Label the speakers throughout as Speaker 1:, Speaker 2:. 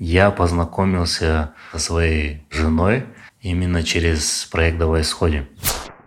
Speaker 1: Я познакомился со своей женой именно через проект «Давай сходим».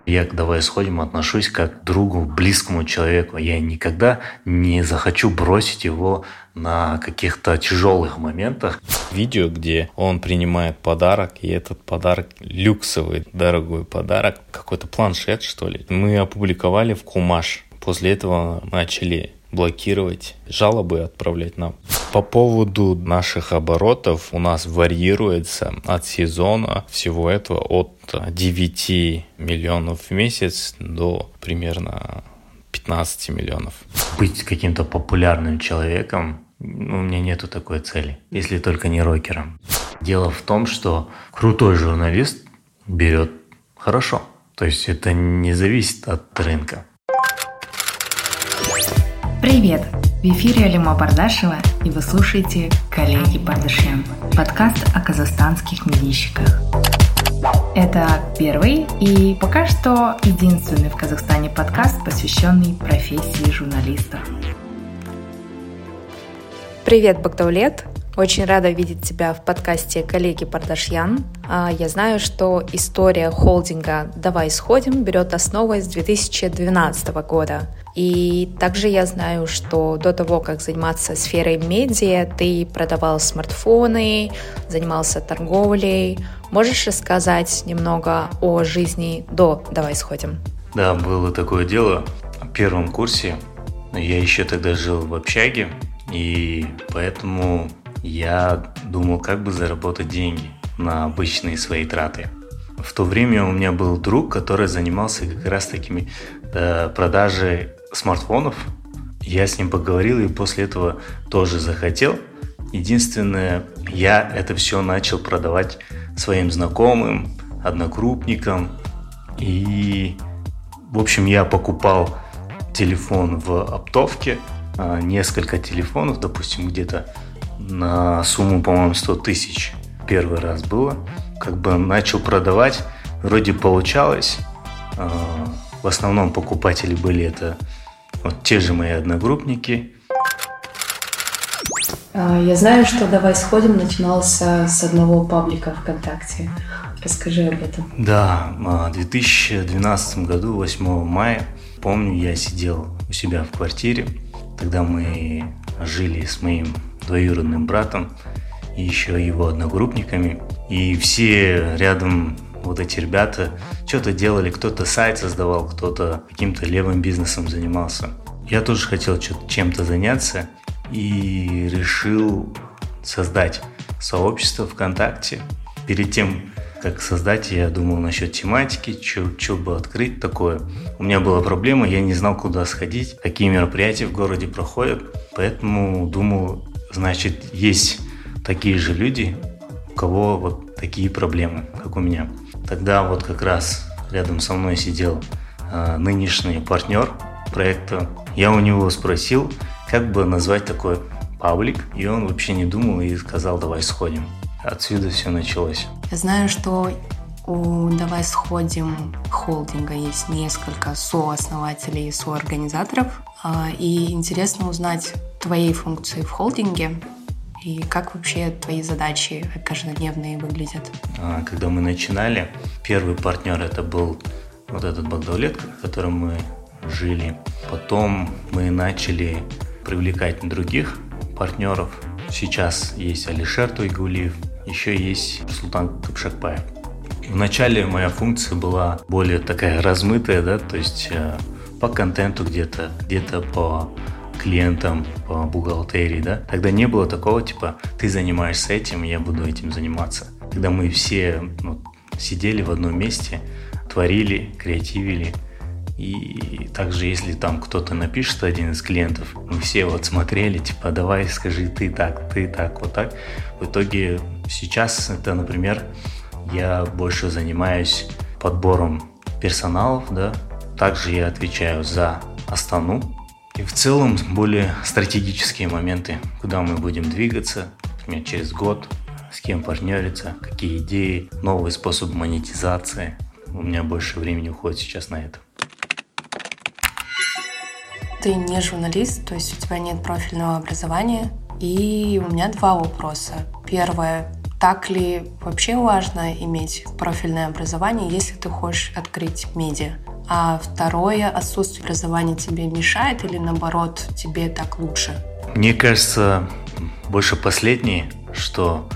Speaker 1: Я к «Давай сходим» отношусь как к другу, близкому человеку. Я никогда не захочу бросить его на каких-то тяжелых моментах.
Speaker 2: Видео, где он принимает подарок, и этот подарок люксовый, дорогой подарок, какой-то планшет, что ли. Мы опубликовали в Кумаш. После этого начали блокировать, жалобы отправлять нам. По поводу наших оборотов у нас варьируется от сезона всего этого от 9 миллионов в месяц до примерно 15 миллионов.
Speaker 1: Быть каким-то популярным человеком ну, у меня нету такой цели, если только не рокером. Дело в том, что крутой журналист берет хорошо. То есть это не зависит от рынка.
Speaker 3: Привет! В эфире Алима Бардашева, и вы слушаете «Коллеги Бардашьян» – подкаст о казахстанских медийщиках. Это первый и пока что единственный в Казахстане подкаст, посвященный профессии журналиста. Привет, Багдавлет! Очень рада видеть тебя в подкасте коллеги Пардашьян. А, я знаю, что история холдинга «Давай сходим» берет основу с 2012 года. И также я знаю, что до того, как заниматься сферой медиа, ты продавал смартфоны, занимался торговлей. Можешь рассказать немного о жизни до «Давай сходим»?
Speaker 1: Да, было такое дело. В первом курсе я еще тогда жил в общаге, и поэтому я думал, как бы заработать деньги на обычные свои траты. В то время у меня был друг, который занимался как раз такими э, продажей смартфонов. Я с ним поговорил и после этого тоже захотел. Единственное, я это все начал продавать своим знакомым, одногруппникам. И, в общем, я покупал телефон в оптовке, а, несколько телефонов, допустим, где-то на сумму, по-моему, 100 тысяч первый раз было. Как бы начал продавать, вроде получалось. А, в основном покупатели были это вот те же мои одногруппники.
Speaker 3: А, я знаю, что «Давай сходим» начинался с одного паблика ВКонтакте. Расскажи об этом.
Speaker 1: Да, в 2012 году, 8 мая, помню, я сидел у себя в квартире. Тогда мы жили с моим двоюродным братом и еще его одногруппниками. И все рядом вот эти ребята что-то делали, кто-то сайт создавал, кто-то каким-то левым бизнесом занимался. Я тоже хотел чем-то заняться и решил создать сообщество ВКонтакте. Перед тем, как создать, я думал насчет тематики, что бы открыть такое. У меня была проблема, я не знал, куда сходить, какие мероприятия в городе проходят, поэтому думал, значит, есть такие же люди, у кого вот такие проблемы, как у меня. Тогда вот как раз рядом со мной сидел э, нынешний партнер проекта. Я у него спросил, как бы назвать такой паблик, и он вообще не думал и сказал, давай сходим. Отсюда все началось.
Speaker 3: Я знаю, что у «Давай сходим» холдинга есть несколько сооснователей и соорганизаторов. А, и интересно узнать твои функции в холдинге и как вообще твои задачи каждодневные выглядят?
Speaker 1: А, когда мы начинали, первый партнер это был вот этот Багдавлет, в котором мы жили. Потом мы начали привлекать других партнеров. Сейчас есть Алишер Туйгулиев, еще есть Султан Капшакпаев. Вначале моя функция была более такая размытая, да, то есть э, по контенту где-то, где-то по клиентам по бухгалтерии, да, тогда не было такого, типа, ты занимаешься этим, я буду этим заниматься. Когда мы все ну, сидели в одном месте, творили, креативили, и также, если там кто-то напишет, один из клиентов, мы все вот смотрели, типа, давай скажи ты так, ты так, вот так. В итоге сейчас это, например, я больше занимаюсь подбором персоналов, да. Также я отвечаю за Астану, и в целом более стратегические моменты, куда мы будем двигаться, например, через год, с кем партнериться, какие идеи, новый способ монетизации. У меня больше времени уходит сейчас на это.
Speaker 3: Ты не журналист, то есть у тебя нет профильного образования.
Speaker 4: И у меня два вопроса. Первое. Так ли вообще важно иметь профильное образование, если ты хочешь открыть медиа? А второе, отсутствие образования тебе мешает или наоборот тебе так лучше?
Speaker 1: Мне кажется, больше последнее, что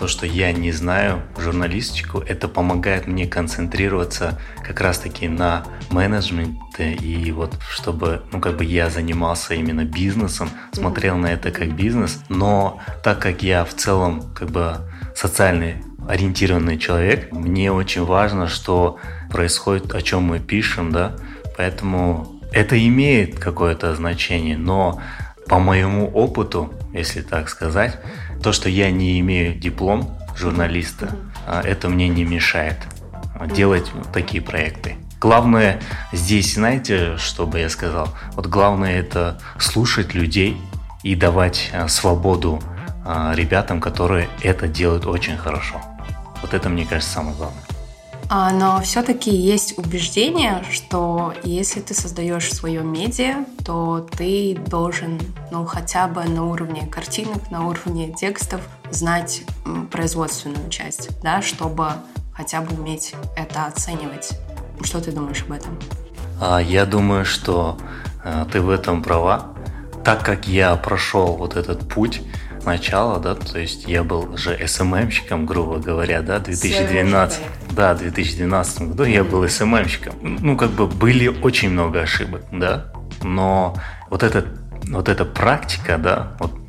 Speaker 1: то, что я не знаю журналистику, это помогает мне концентрироваться как раз-таки на менеджменте и вот чтобы, ну, как бы я занимался именно бизнесом, смотрел на это как бизнес, но так как я в целом как бы социальный ориентированный человек, мне очень важно, что происходит, о чем мы пишем, да, поэтому это имеет какое-то значение, но по моему опыту, если так сказать, то, что я не имею диплом журналиста, а, это мне не мешает делать такие проекты. Главное здесь, знаете, что бы я сказал? Вот главное это слушать людей и давать а, свободу а, ребятам, которые это делают очень хорошо. Вот это, мне кажется, самое главное.
Speaker 4: А, но все-таки есть убеждение, что если ты создаешь свое медиа, то ты должен, ну, хотя бы на уровне картинок, на уровне текстов знать производственную часть, да, чтобы хотя бы уметь это оценивать. Что ты думаешь об этом?
Speaker 1: А, я думаю, что э, ты в этом права. Так как я прошел вот этот путь, начала, да, то есть я был же СММщиком, грубо говоря, да, 2012, да, 2012 году я был СММщиком. Ну, как бы были очень много ошибок, да, но вот эта, вот эта практика, да, вот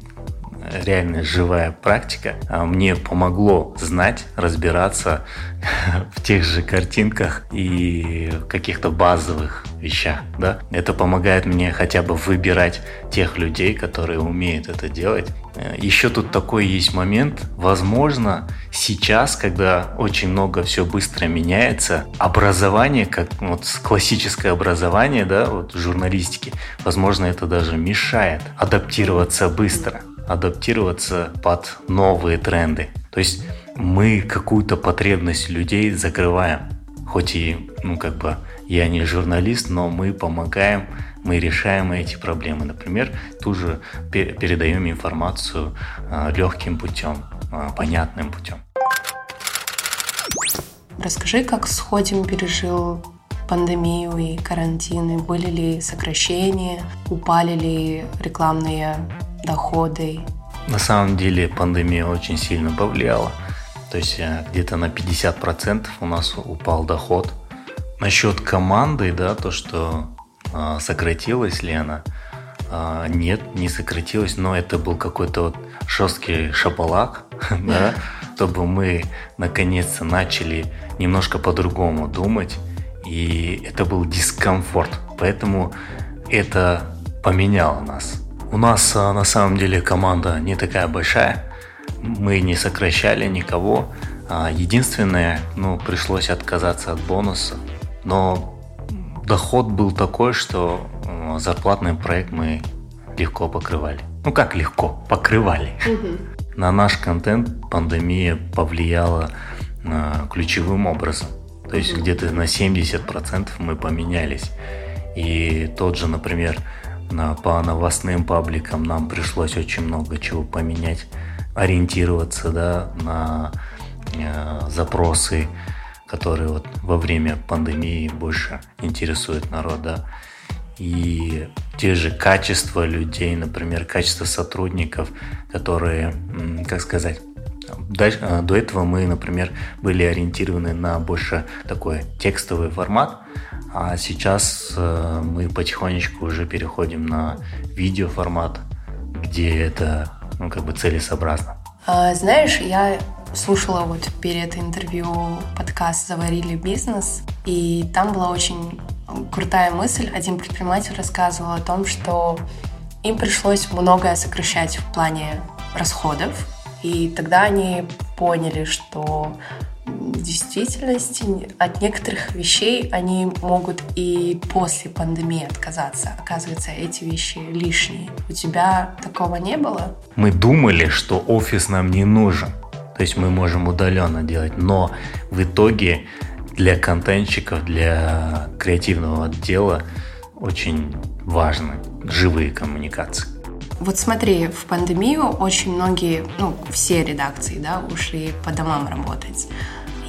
Speaker 1: реально живая практика а мне помогло знать, разбираться в тех же картинках и каких-то базовых вещах. Да? Это помогает мне хотя бы выбирать тех людей, которые умеют это делать. Еще тут такой есть момент. Возможно, сейчас, когда очень много все быстро меняется, образование, как вот классическое образование, да, вот журналистики, возможно, это даже мешает адаптироваться быстро адаптироваться под новые тренды. То есть мы какую-то потребность людей закрываем. Хоть и, ну, как бы, я не журналист, но мы помогаем, мы решаем эти проблемы. Например, тоже передаем информацию а, легким путем, а, понятным путем.
Speaker 4: Расскажи, как сходим пережил пандемию и карантин, и были ли сокращения, упали ли рекламные доходы?
Speaker 1: На самом деле пандемия очень сильно повлияла. То есть э, где-то на 50% у нас упал доход. Насчет команды, да, то, что э, сократилась ли она, э, нет, не сократилась, но это был какой-то вот жесткий шапалак, да, чтобы мы наконец-то начали немножко по-другому думать, и это был дискомфорт, поэтому это поменяло нас. У нас а, на самом деле команда не такая большая. Мы не сокращали никого. А, единственное, ну, пришлось отказаться от бонуса. Но доход был такой, что а, зарплатный проект мы легко покрывали. Ну как легко? Покрывали. На наш контент пандемия повлияла ключевым образом. То есть где-то на 70% мы поменялись. И тот же, например, на, по новостным пабликам нам пришлось очень много чего поменять, ориентироваться да, на э, запросы, которые вот во время пандемии больше интересуют народ. Да. И те же качества людей, например, качество сотрудников, которые, как сказать, э, до этого мы, например, были ориентированы на больше такой текстовый формат, а сейчас э, мы потихонечку уже переходим на видеоформат, где это ну, как бы целесообразно.
Speaker 4: А, знаешь, я слушала вот перед интервью подкаст «Заварили бизнес», и там была очень крутая мысль. Один предприниматель рассказывал о том, что им пришлось многое сокращать в плане расходов, и тогда они поняли, что действительности от некоторых вещей они могут и после пандемии отказаться. Оказывается, эти вещи лишние. У тебя такого не было?
Speaker 1: Мы думали, что офис нам не нужен. То есть мы можем удаленно делать. Но в итоге для контентчиков, для креативного отдела очень важны живые коммуникации.
Speaker 4: Вот смотри, в пандемию очень многие, ну, все редакции, да, ушли по домам работать.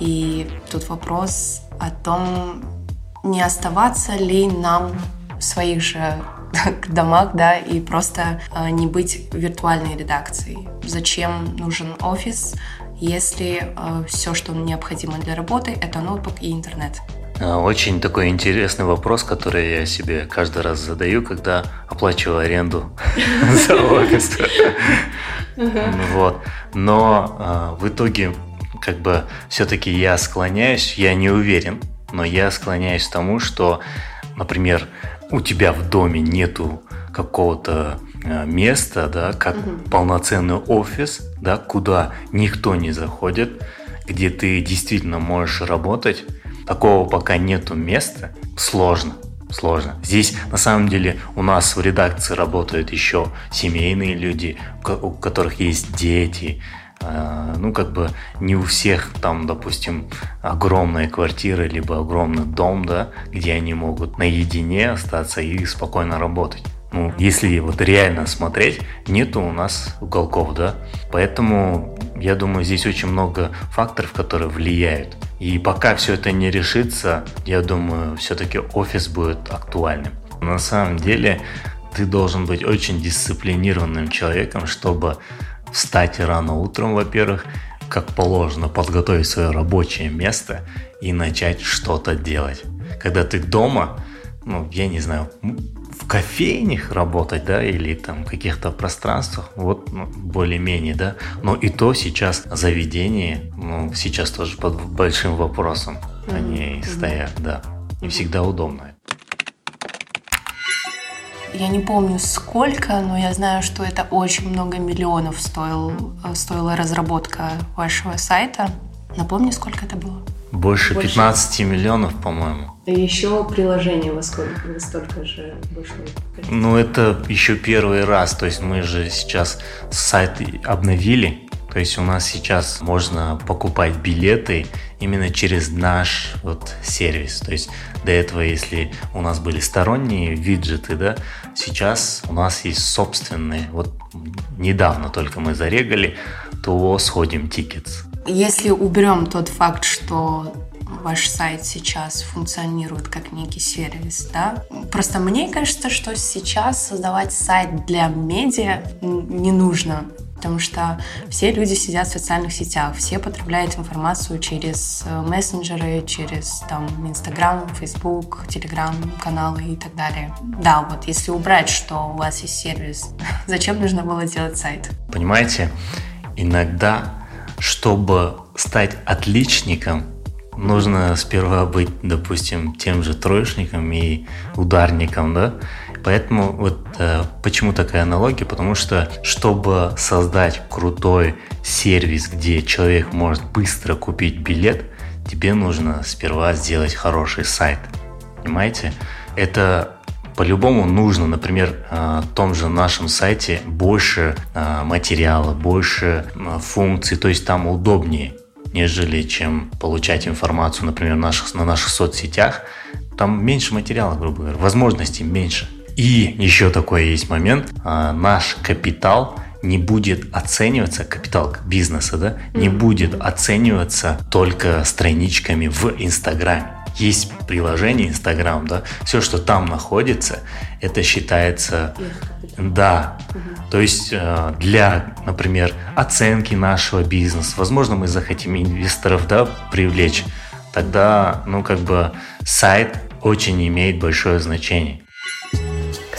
Speaker 4: И тут вопрос о том, не оставаться ли нам в своих же домах, да, и просто э, не быть виртуальной редакцией. Зачем нужен офис, если э, все, что необходимо для работы, это ноутбук и интернет?
Speaker 1: А, очень такой интересный вопрос, который я себе каждый раз задаю, когда оплачиваю аренду за офис. Вот. Но а, в итоге, как бы, все-таки я склоняюсь, я не уверен, но я склоняюсь к тому, что, например, у тебя в доме нету какого-то а, места, да, как полноценный офис, да, куда никто не заходит, где ты действительно можешь работать, такого пока нету места, сложно. Сложно. Здесь на самом деле у нас в редакции работают еще семейные люди, у которых есть дети, ну, как бы не у всех там, допустим, огромная квартира, либо огромный дом, да, где они могут наедине остаться и спокойно работать. Ну, если вот реально смотреть, нету у нас уголков, да. Поэтому я думаю, здесь очень много факторов, которые влияют. И пока все это не решится, я думаю, все-таки офис будет актуальным. На самом деле, ты должен быть очень дисциплинированным человеком, чтобы встать рано утром, во-первых, как положено, подготовить свое рабочее место и начать что-то делать. Когда ты дома, ну, я не знаю, в кофейнях работать, да, или там в каких-то пространствах, вот ну, более-менее, да, но и то сейчас заведение, ну, сейчас тоже под большим вопросом mm-hmm. они стоят, да, не всегда удобно.
Speaker 4: Я не помню сколько, но я знаю, что это очень много миллионов стоил, э, стоила разработка вашего сайта. Напомни, сколько это было?
Speaker 1: Больше, Больше 15 миллионов, по-моему.
Speaker 4: И еще приложение во сколько, во столько же вышло?
Speaker 1: Ну, это еще первый раз. То есть мы же сейчас сайт обновили. То есть у нас сейчас можно покупать билеты именно через наш вот сервис. То есть до этого, если у нас были сторонние виджеты, да, сейчас у нас есть собственные. Вот недавно только мы зарегали, то сходим tickets.
Speaker 4: Если уберем тот факт, что ваш сайт сейчас функционирует как некий сервис, да? Просто мне кажется, что сейчас создавать сайт для медиа не нужно, потому что все люди сидят в социальных сетях, все потребляют информацию через э, мессенджеры, через там Инстаграм, Фейсбук, Телеграм, каналы и так далее. Да, вот если убрать, что у вас есть сервис, зачем нужно было делать сайт?
Speaker 1: Понимаете, иногда чтобы стать отличником, нужно сперва быть, допустим, тем же троечником и ударником, да? Поэтому вот э, почему такая аналогия? Потому что, чтобы создать крутой сервис, где человек может быстро купить билет, тебе нужно сперва сделать хороший сайт. Понимаете? Это по-любому нужно, например, э, в том же нашем сайте больше э, материала, больше э, функций, то есть там удобнее, нежели чем получать информацию, например, наших, на наших соцсетях. Там меньше материала, грубо говоря, возможностей меньше. И еще такой есть момент, наш капитал не будет оцениваться, капитал бизнеса, да, не будет оцениваться только страничками в Инстаграме. Есть приложение Инстаграм, да, все, что там находится, это считается, да, угу. то есть э, для, например, оценки нашего бизнеса, возможно, мы захотим инвесторов, да, привлечь, тогда, ну, как бы сайт очень имеет большое значение.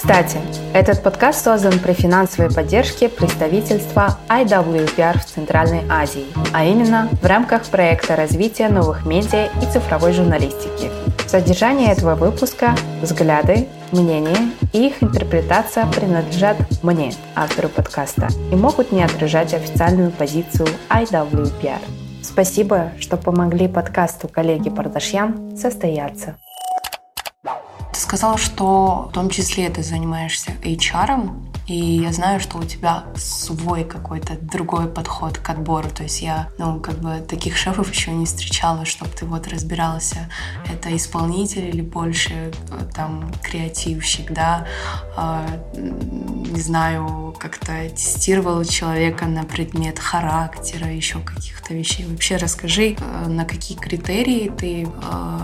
Speaker 3: Кстати, этот подкаст создан при финансовой поддержке представительства IWPR в Центральной Азии, а именно в рамках проекта развития новых медиа и цифровой журналистики. Содержание этого выпуска, взгляды, мнения и их интерпретация принадлежат мне, автору подкаста, и могут не отражать официальную позицию IWPR. Спасибо, что помогли подкасту коллеги Пардашьян состояться.
Speaker 4: Ты сказал, что в том числе ты занимаешься HR. И я знаю, что у тебя свой какой-то другой подход к отбору. То есть я, ну, как бы таких шефов еще не встречала, чтобы ты вот разбирался, это исполнитель или больше э, там креативщик, да, а, не знаю, как-то тестировал человека на предмет характера, еще каких-то вещей. Вообще расскажи, э, на какие критерии ты э,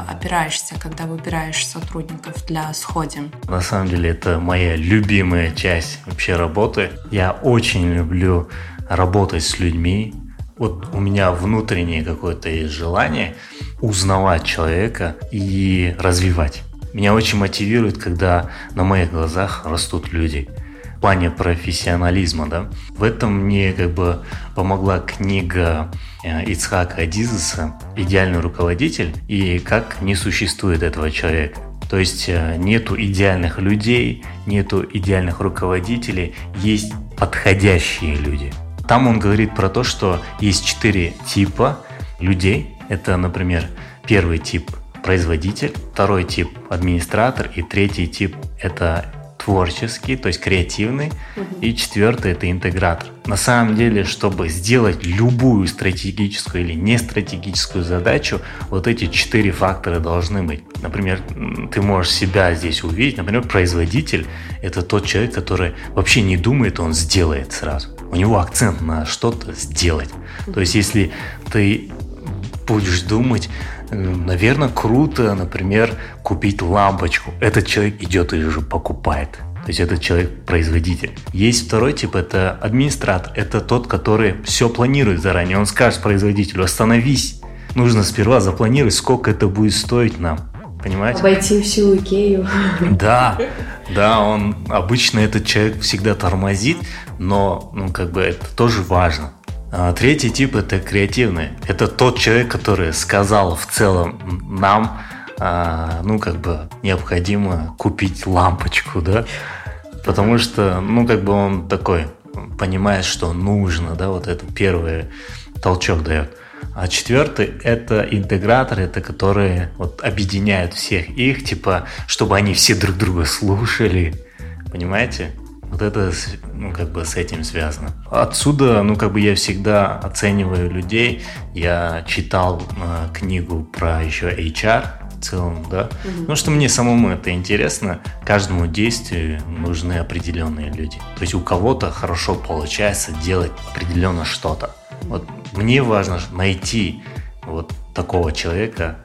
Speaker 4: опираешься, когда выбираешь сотрудников для сходим?
Speaker 1: На самом деле это моя любимая часть вообще работы. Я очень люблю работать с людьми. Вот у меня внутреннее какое-то есть желание узнавать человека и развивать. Меня очень мотивирует, когда на моих глазах растут люди в плане профессионализма, да. В этом мне как бы помогла книга э, Ицхака Адизеса «Идеальный руководитель» и как не существует этого человека. То есть э, нету идеальных людей, нету идеальных руководителей, есть подходящие люди. Там он говорит про то, что есть четыре типа людей. Это, например, первый тип производитель, второй тип администратор и третий тип это творческий, то есть креативный, угу. и четвертый это интегратор. На самом деле, чтобы сделать любую стратегическую или не стратегическую задачу, вот эти четыре фактора должны быть. Например, ты можешь себя здесь увидеть, например, производитель это тот человек, который вообще не думает, он сделает сразу. У него акцент на что-то сделать. То есть, если ты будешь думать, наверное, круто, например, купить лампочку. Этот человек идет и уже покупает. То есть этот человек производитель. Есть второй тип, это администратор. Это тот, который все планирует заранее. Он скажет производителю, остановись. Нужно сперва запланировать, сколько это будет стоить нам. Понимаете?
Speaker 4: Обойти всю Икею.
Speaker 1: Да, да, он обычно этот человек всегда тормозит, но ну как бы это тоже важно. А третий тип это креативный. Это тот человек, который сказал в целом нам, а, ну как бы необходимо купить лампочку, да, потому что, ну как бы он такой понимает, что нужно, да, вот это первый толчок дает. А четвертый – это интеграторы, это которые вот объединяют всех их, типа, чтобы они все друг друга слушали, понимаете? Вот это, ну, как бы с этим связано. Отсюда, ну, как бы я всегда оцениваю людей. Я читал э, книгу про еще HR в целом, да. Угу. Ну, что мне самому это интересно. Каждому действию нужны определенные люди. То есть у кого-то хорошо получается делать определенно что-то. Вот мне важно найти вот такого человека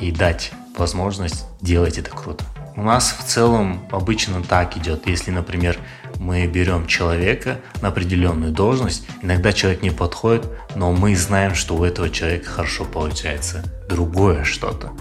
Speaker 1: и дать возможность делать это круто. У нас в целом обычно так идет. Если, например, мы берем человека на определенную должность, иногда человек не подходит, но мы знаем, что у этого человека хорошо получается другое что-то.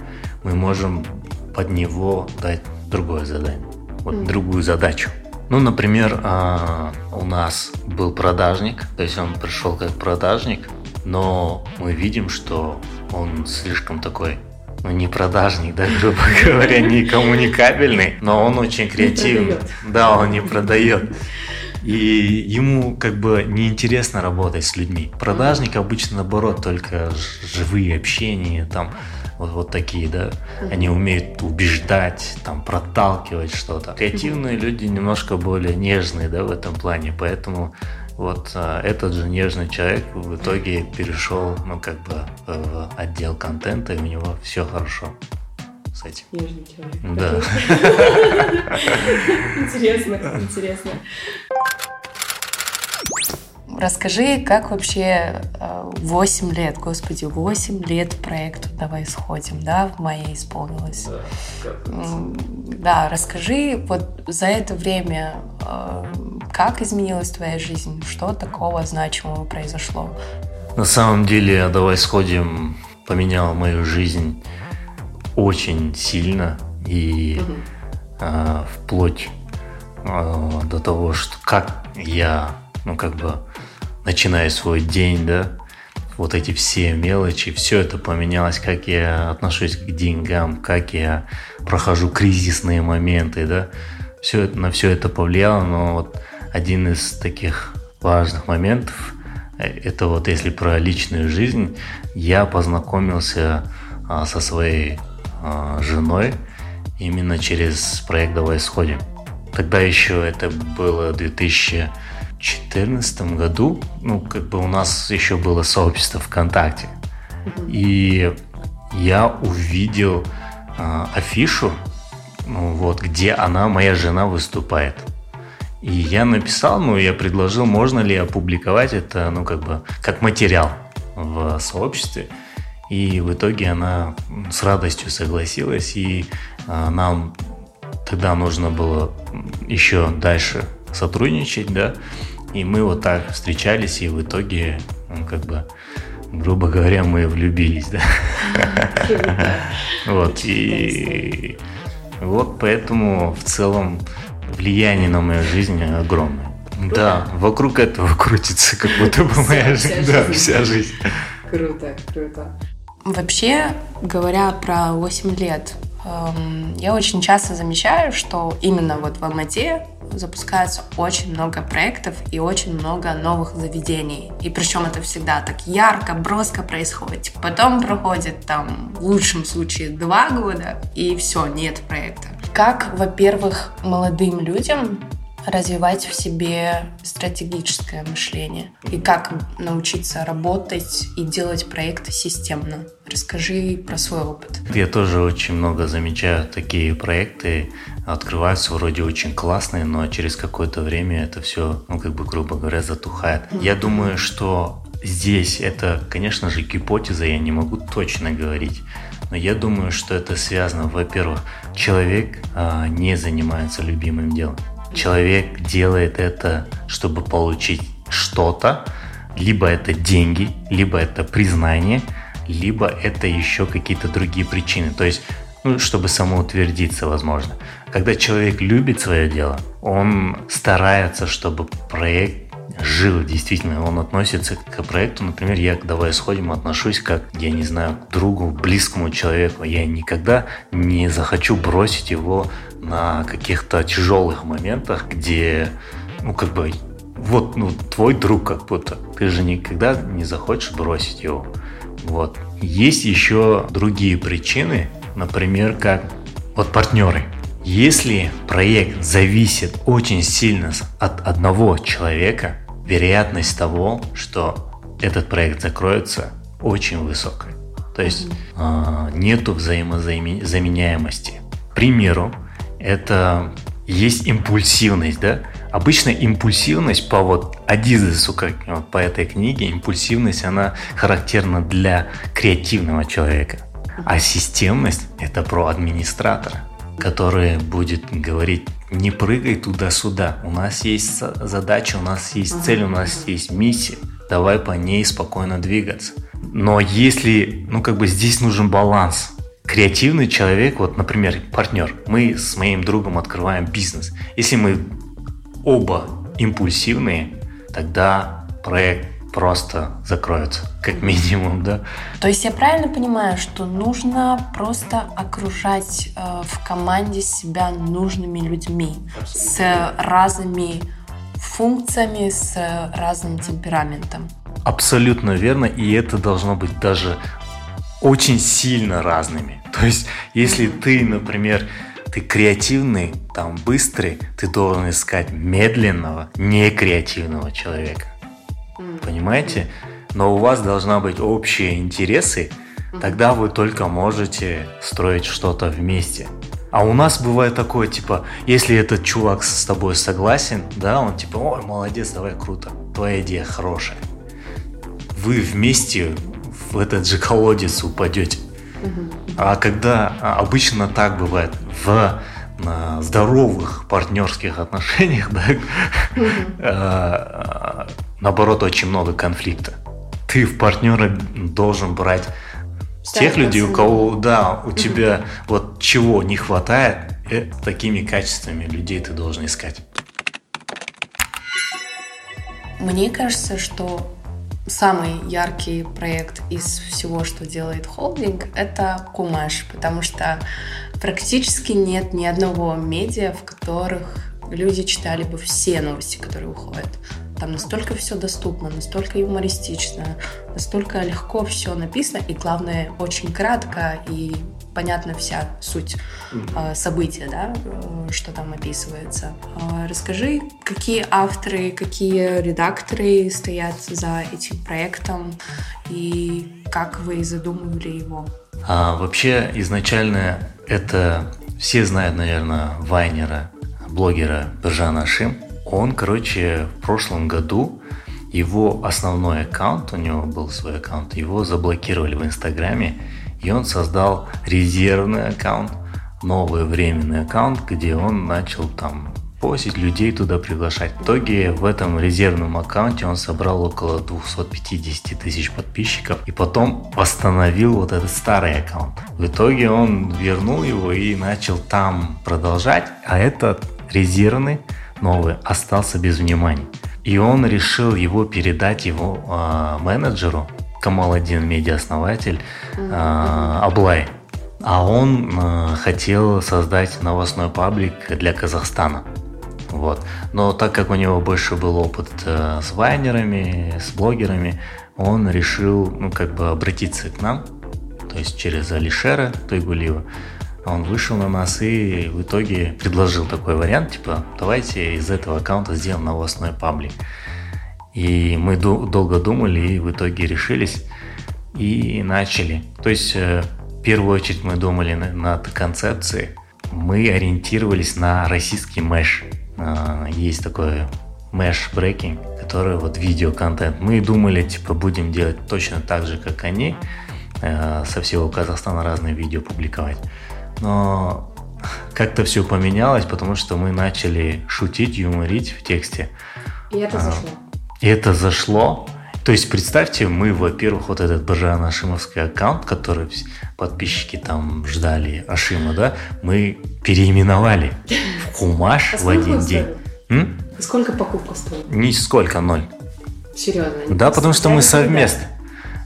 Speaker 1: Мы можем под него дать другое задание, вот mm. другую задачу. Ну, например, а, у нас был продажник, то есть он пришел как продажник, но мы видим, что он слишком такой ну, не продажник, да, грубо говоря, не коммуникабельный, но он очень креативный. Да, он не продает. И ему как бы неинтересно работать с людьми. Продажник обычно наоборот, только живые общения, там вот, вот такие, да. Они умеют убеждать, там, проталкивать что-то. Креативные люди немножко более нежные, да, в этом плане, поэтому вот а, этот же нежный человек в итоге перешел, ну, как бы, в отдел контента, и у него все хорошо с этим.
Speaker 4: Нежный человек.
Speaker 1: Да.
Speaker 4: Интересно, интересно. Расскажи, как вообще 8 э, лет, господи, 8 лет проекту «Давай сходим», да, в мае исполнилось. Да, да, расскажи, вот за это время э, как изменилась твоя жизнь, что такого значимого произошло?
Speaker 1: На самом деле «Давай сходим» поменял мою жизнь очень сильно и угу. э, вплоть э, до того, что как я, ну как бы начиная свой день, да, вот эти все мелочи, все это поменялось, как я отношусь к деньгам, как я прохожу кризисные моменты, да, все это, на все это повлияло, но вот один из таких важных моментов, э, это вот если про личную жизнь, я познакомился а, со своей а, женой именно через проект «Давай сходим». тогда еще это было 2014 году, ну, как бы у нас еще было сообщество ВКонтакте. И я увидел э, афишу, ну, вот, где она, моя жена, выступает. И я написал, ну, я предложил, можно ли опубликовать это, ну, как бы, как материал в сообществе. И в итоге она с радостью согласилась, и э, нам тогда нужно было еще дальше сотрудничать, да, и мы вот так встречались, и в итоге, ну, как бы, грубо говоря, мы влюбились, да. Вот, и вот поэтому в целом влияние на мою жизнь огромное. Да, вокруг этого крутится как будто бы моя жизнь, да, вся жизнь.
Speaker 3: Круто, круто.
Speaker 4: Вообще, говоря про 8 лет, я очень часто замечаю, что именно вот в Алмате запускается очень много проектов и очень много новых заведений. И причем это всегда так ярко, броско происходит. Потом проходит там в лучшем случае два года, и все, нет проекта. Как, во-первых, молодым людям развивать в себе стратегическое мышление и как научиться работать и делать проекты системно. Расскажи про свой опыт.
Speaker 1: Я тоже очень много замечаю такие проекты, открываются вроде очень классные, но через какое-то время это все, ну, как бы, грубо говоря, затухает. Я думаю, что здесь это, конечно же, гипотеза, я не могу точно говорить, но я думаю, что это связано, во-первых, человек а, не занимается любимым делом. Человек делает это, чтобы получить что-то, либо это деньги, либо это признание, либо это еще какие-то другие причины. То есть, ну, чтобы самоутвердиться, возможно. Когда человек любит свое дело, он старается, чтобы проект жил действительно, он относится к проекту. Например, я к «Давай сходим» отношусь как, я не знаю, к другу, близкому человеку. Я никогда не захочу бросить его на каких-то тяжелых моментах, где, ну, как бы, вот, ну, твой друг как будто. Ты же никогда не захочешь бросить его. Вот. Есть еще другие причины, например, как вот партнеры. Если проект зависит очень сильно от одного человека, вероятность того, что этот проект закроется, очень высокая. То есть э, нету взаимозаменяемости. К примеру, это есть импульсивность, да? Обычно импульсивность по вот Адизесу, как вот по этой книге, импульсивность, она характерна для креативного человека. А системность – это про администратора, который будет говорить не прыгай туда-сюда. У нас есть задача, у нас есть цель, у нас есть миссия. Давай по ней спокойно двигаться. Но если, ну как бы здесь нужен баланс креативный человек, вот, например, партнер, мы с моим другом открываем бизнес. Если мы оба импульсивные, тогда проект просто закроется, как минимум, да.
Speaker 4: То есть я правильно понимаю, что нужно просто окружать э, в команде себя нужными людьми с разными функциями, с разным темпераментом?
Speaker 1: Абсолютно верно, и это должно быть даже очень сильно разными. То есть, если ты, например, ты креативный, там быстрый, ты должен искать медленного, некреативного человека. Понимаете? Но у вас должна быть общие интересы, тогда вы только можете строить что-то вместе. А у нас бывает такое, типа, если этот чувак с тобой согласен, да, он типа, ой, молодец, давай, круто, твоя идея хорошая. Вы вместе в этот же колодец упадете. А когда а, обычно так бывает в на здоровых партнерских отношениях, да, а, наоборот, очень много конфликта. Ты в партнера должен брать тех людей, у кого, да, у тебя вот чего не хватает, и такими качествами людей ты должен искать.
Speaker 4: Мне кажется, что самый яркий проект из всего, что делает холдинг, это Кумаш, потому что практически нет ни одного медиа, в которых люди читали бы все новости, которые уходят. Там настолько все доступно, настолько юмористично, настолько легко все написано, и главное, очень кратко и понятна вся суть э, события, да, э, что там описывается. Э, расскажи, какие авторы, какие редакторы стоят за этим проектом и как вы задумывали его?
Speaker 1: А, вообще, изначально это все знают, наверное, Вайнера, блогера Бержана Шим. Он, короче, в прошлом году его основной аккаунт, у него был свой аккаунт, его заблокировали в Инстаграме, и он создал резервный аккаунт, новый временный аккаунт, где он начал там постить, людей туда приглашать. В итоге в этом резервном аккаунте он собрал около 250 тысяч подписчиков и потом восстановил вот этот старый аккаунт. В итоге он вернул его и начал там продолжать, а этот резервный новый остался без внимания. И он решил его передать его э, менеджеру, Камал-1, медиа-основатель, э, Аблай. А он э, хотел создать новостной паблик для Казахстана. Вот. Но так как у него больше был опыт э, с вайнерами, с блогерами, он решил, ну, как бы обратиться к нам, то есть через Алишера Тойгулиева. Он вышел на нас и в итоге предложил такой вариант, типа, давайте из этого аккаунта сделаем новостной паблик. И мы долго думали и в итоге решились и начали. То есть, э, в первую очередь мы думали над концепцией, мы ориентировались на российский мэш. А, есть такой mesh breaking, который вот видеоконтент. Мы думали, типа, будем делать точно так же, как они, э, со всего Казахстана разные видео публиковать. Но как-то все поменялось, потому что мы начали шутить, юморить в тексте.
Speaker 4: И это а, зашло.
Speaker 1: И это зашло. То есть представьте, мы, во-первых, вот этот Бажан Ашимовский аккаунт, который подписчики там ждали Ашима, да, мы переименовали в Кумаш а в один день.
Speaker 4: М? Сколько покупка стоит?
Speaker 1: Нисколько, ноль.
Speaker 4: Серьезно?
Speaker 1: Да, потому что мы совместно.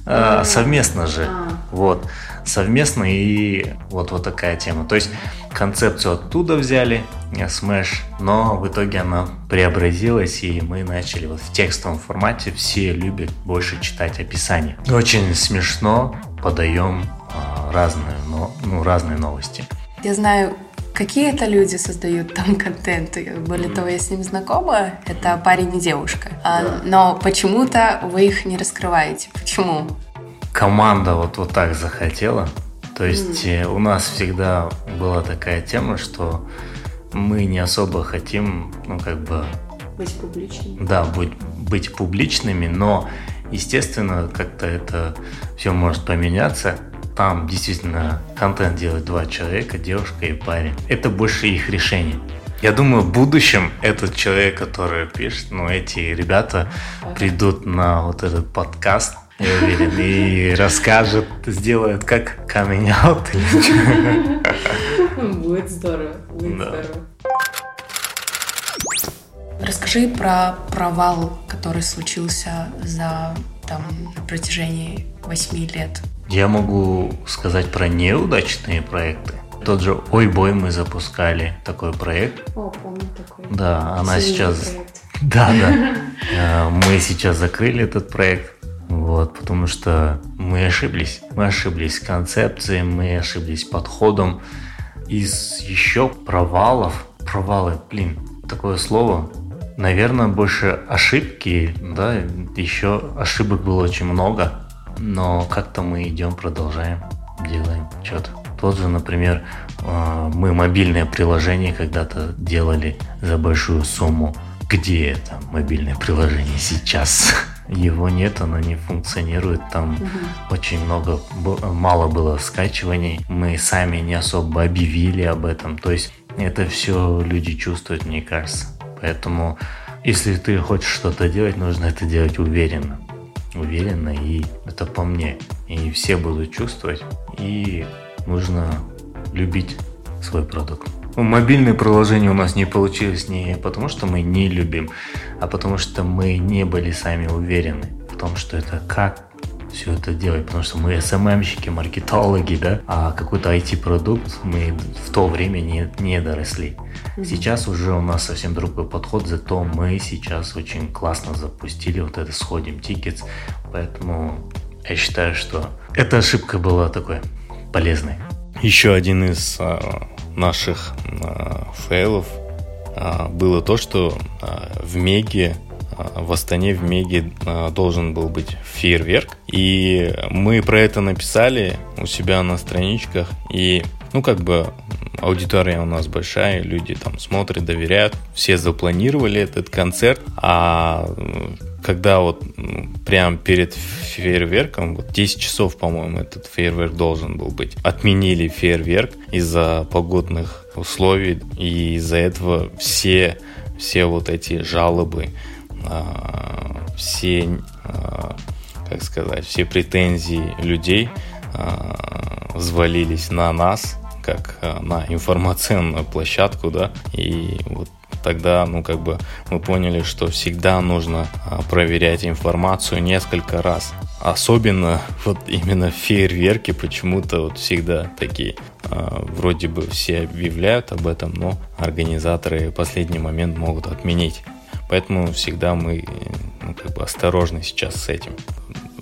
Speaker 1: А, совместно же. А. Вот совместно и вот, вот такая тема. То есть концепцию оттуда взяли, Smash, но в итоге она преобразилась, и мы начали вот в текстовом формате, все любят больше читать описание. Очень смешно подаем а, разные, но, ну, разные новости.
Speaker 4: Я знаю, Какие это люди создают там контент? Более того, я с ним знакома. Это парень и девушка. А, но почему-то вы их не раскрываете. Почему?
Speaker 1: команда вот, вот так захотела. То есть mm. у нас всегда была такая тема, что мы не особо хотим, ну, как бы...
Speaker 4: Быть публичными.
Speaker 1: Да, быть, быть публичными, но, естественно, как-то это все может поменяться. Там действительно контент делают два человека, девушка и парень. Это больше их решение. Я думаю, в будущем этот человек, который пишет, ну, эти ребята придут на вот этот подкаст, я уверен, и расскажет, сделает как камень аут.
Speaker 4: Будет здорово, будет да. здорово. Расскажи про провал, который случился за там, на протяжении восьми лет.
Speaker 1: Я могу сказать про неудачные проекты. Тот же Ой Бой мы запускали такой проект.
Speaker 4: О, помню такой.
Speaker 1: Да, она Сильный сейчас. Проект. Да, да. Э, мы сейчас закрыли этот проект. Вот, потому что мы ошиблись. Мы ошиблись концепцией, мы ошиблись подходом. Из еще провалов, провалы, блин, такое слово, наверное, больше ошибки, да, еще ошибок было очень много, но как-то мы идем, продолжаем, делаем что-то. Тот же, например, э, мы мобильное приложение когда-то делали за большую сумму. Где это мобильное приложение сейчас? его нет, оно не функционирует. Там угу. очень много, мало было скачиваний. Мы сами не особо объявили об этом. То есть это все люди чувствуют, мне кажется. Поэтому, если ты хочешь что-то делать, нужно это делать уверенно. Уверенно, и это по мне. И все будут чувствовать. И нужно любить свой продукт. Мобильные приложения у нас не получились не потому, что мы не любим, а потому что мы не были сами уверены в том, что это как все это делать, потому что мы СММщики, маркетологи, да, а какой-то IT-продукт мы в то время не, не доросли. Сейчас уже у нас совсем другой подход, зато мы сейчас очень классно запустили вот это «Сходим tickets», поэтому я считаю, что эта ошибка была такой полезной. Еще один из а, наших а, фейлов а, было то, что а, в Меге в Астане в Меге должен был быть фейерверк. И мы про это написали у себя на страничках. И, ну, как бы аудитория у нас большая, люди там смотрят, доверяют. Все запланировали этот концерт, а когда вот прям перед фейерверком, вот 10 часов, по-моему, этот фейерверк должен был быть, отменили фейерверк из-за погодных условий, и из-за этого все, все вот эти жалобы, а, все, а, как сказать, все претензии людей а, взвалились на нас, как на информационную площадку, да, и вот тогда, ну, как бы мы поняли, что всегда нужно а, проверять информацию несколько раз. Особенно вот именно фейерверки почему-то вот всегда такие. А, вроде бы все объявляют об этом, но организаторы в последний момент могут отменить. Поэтому всегда мы ну, как бы осторожны сейчас с этим.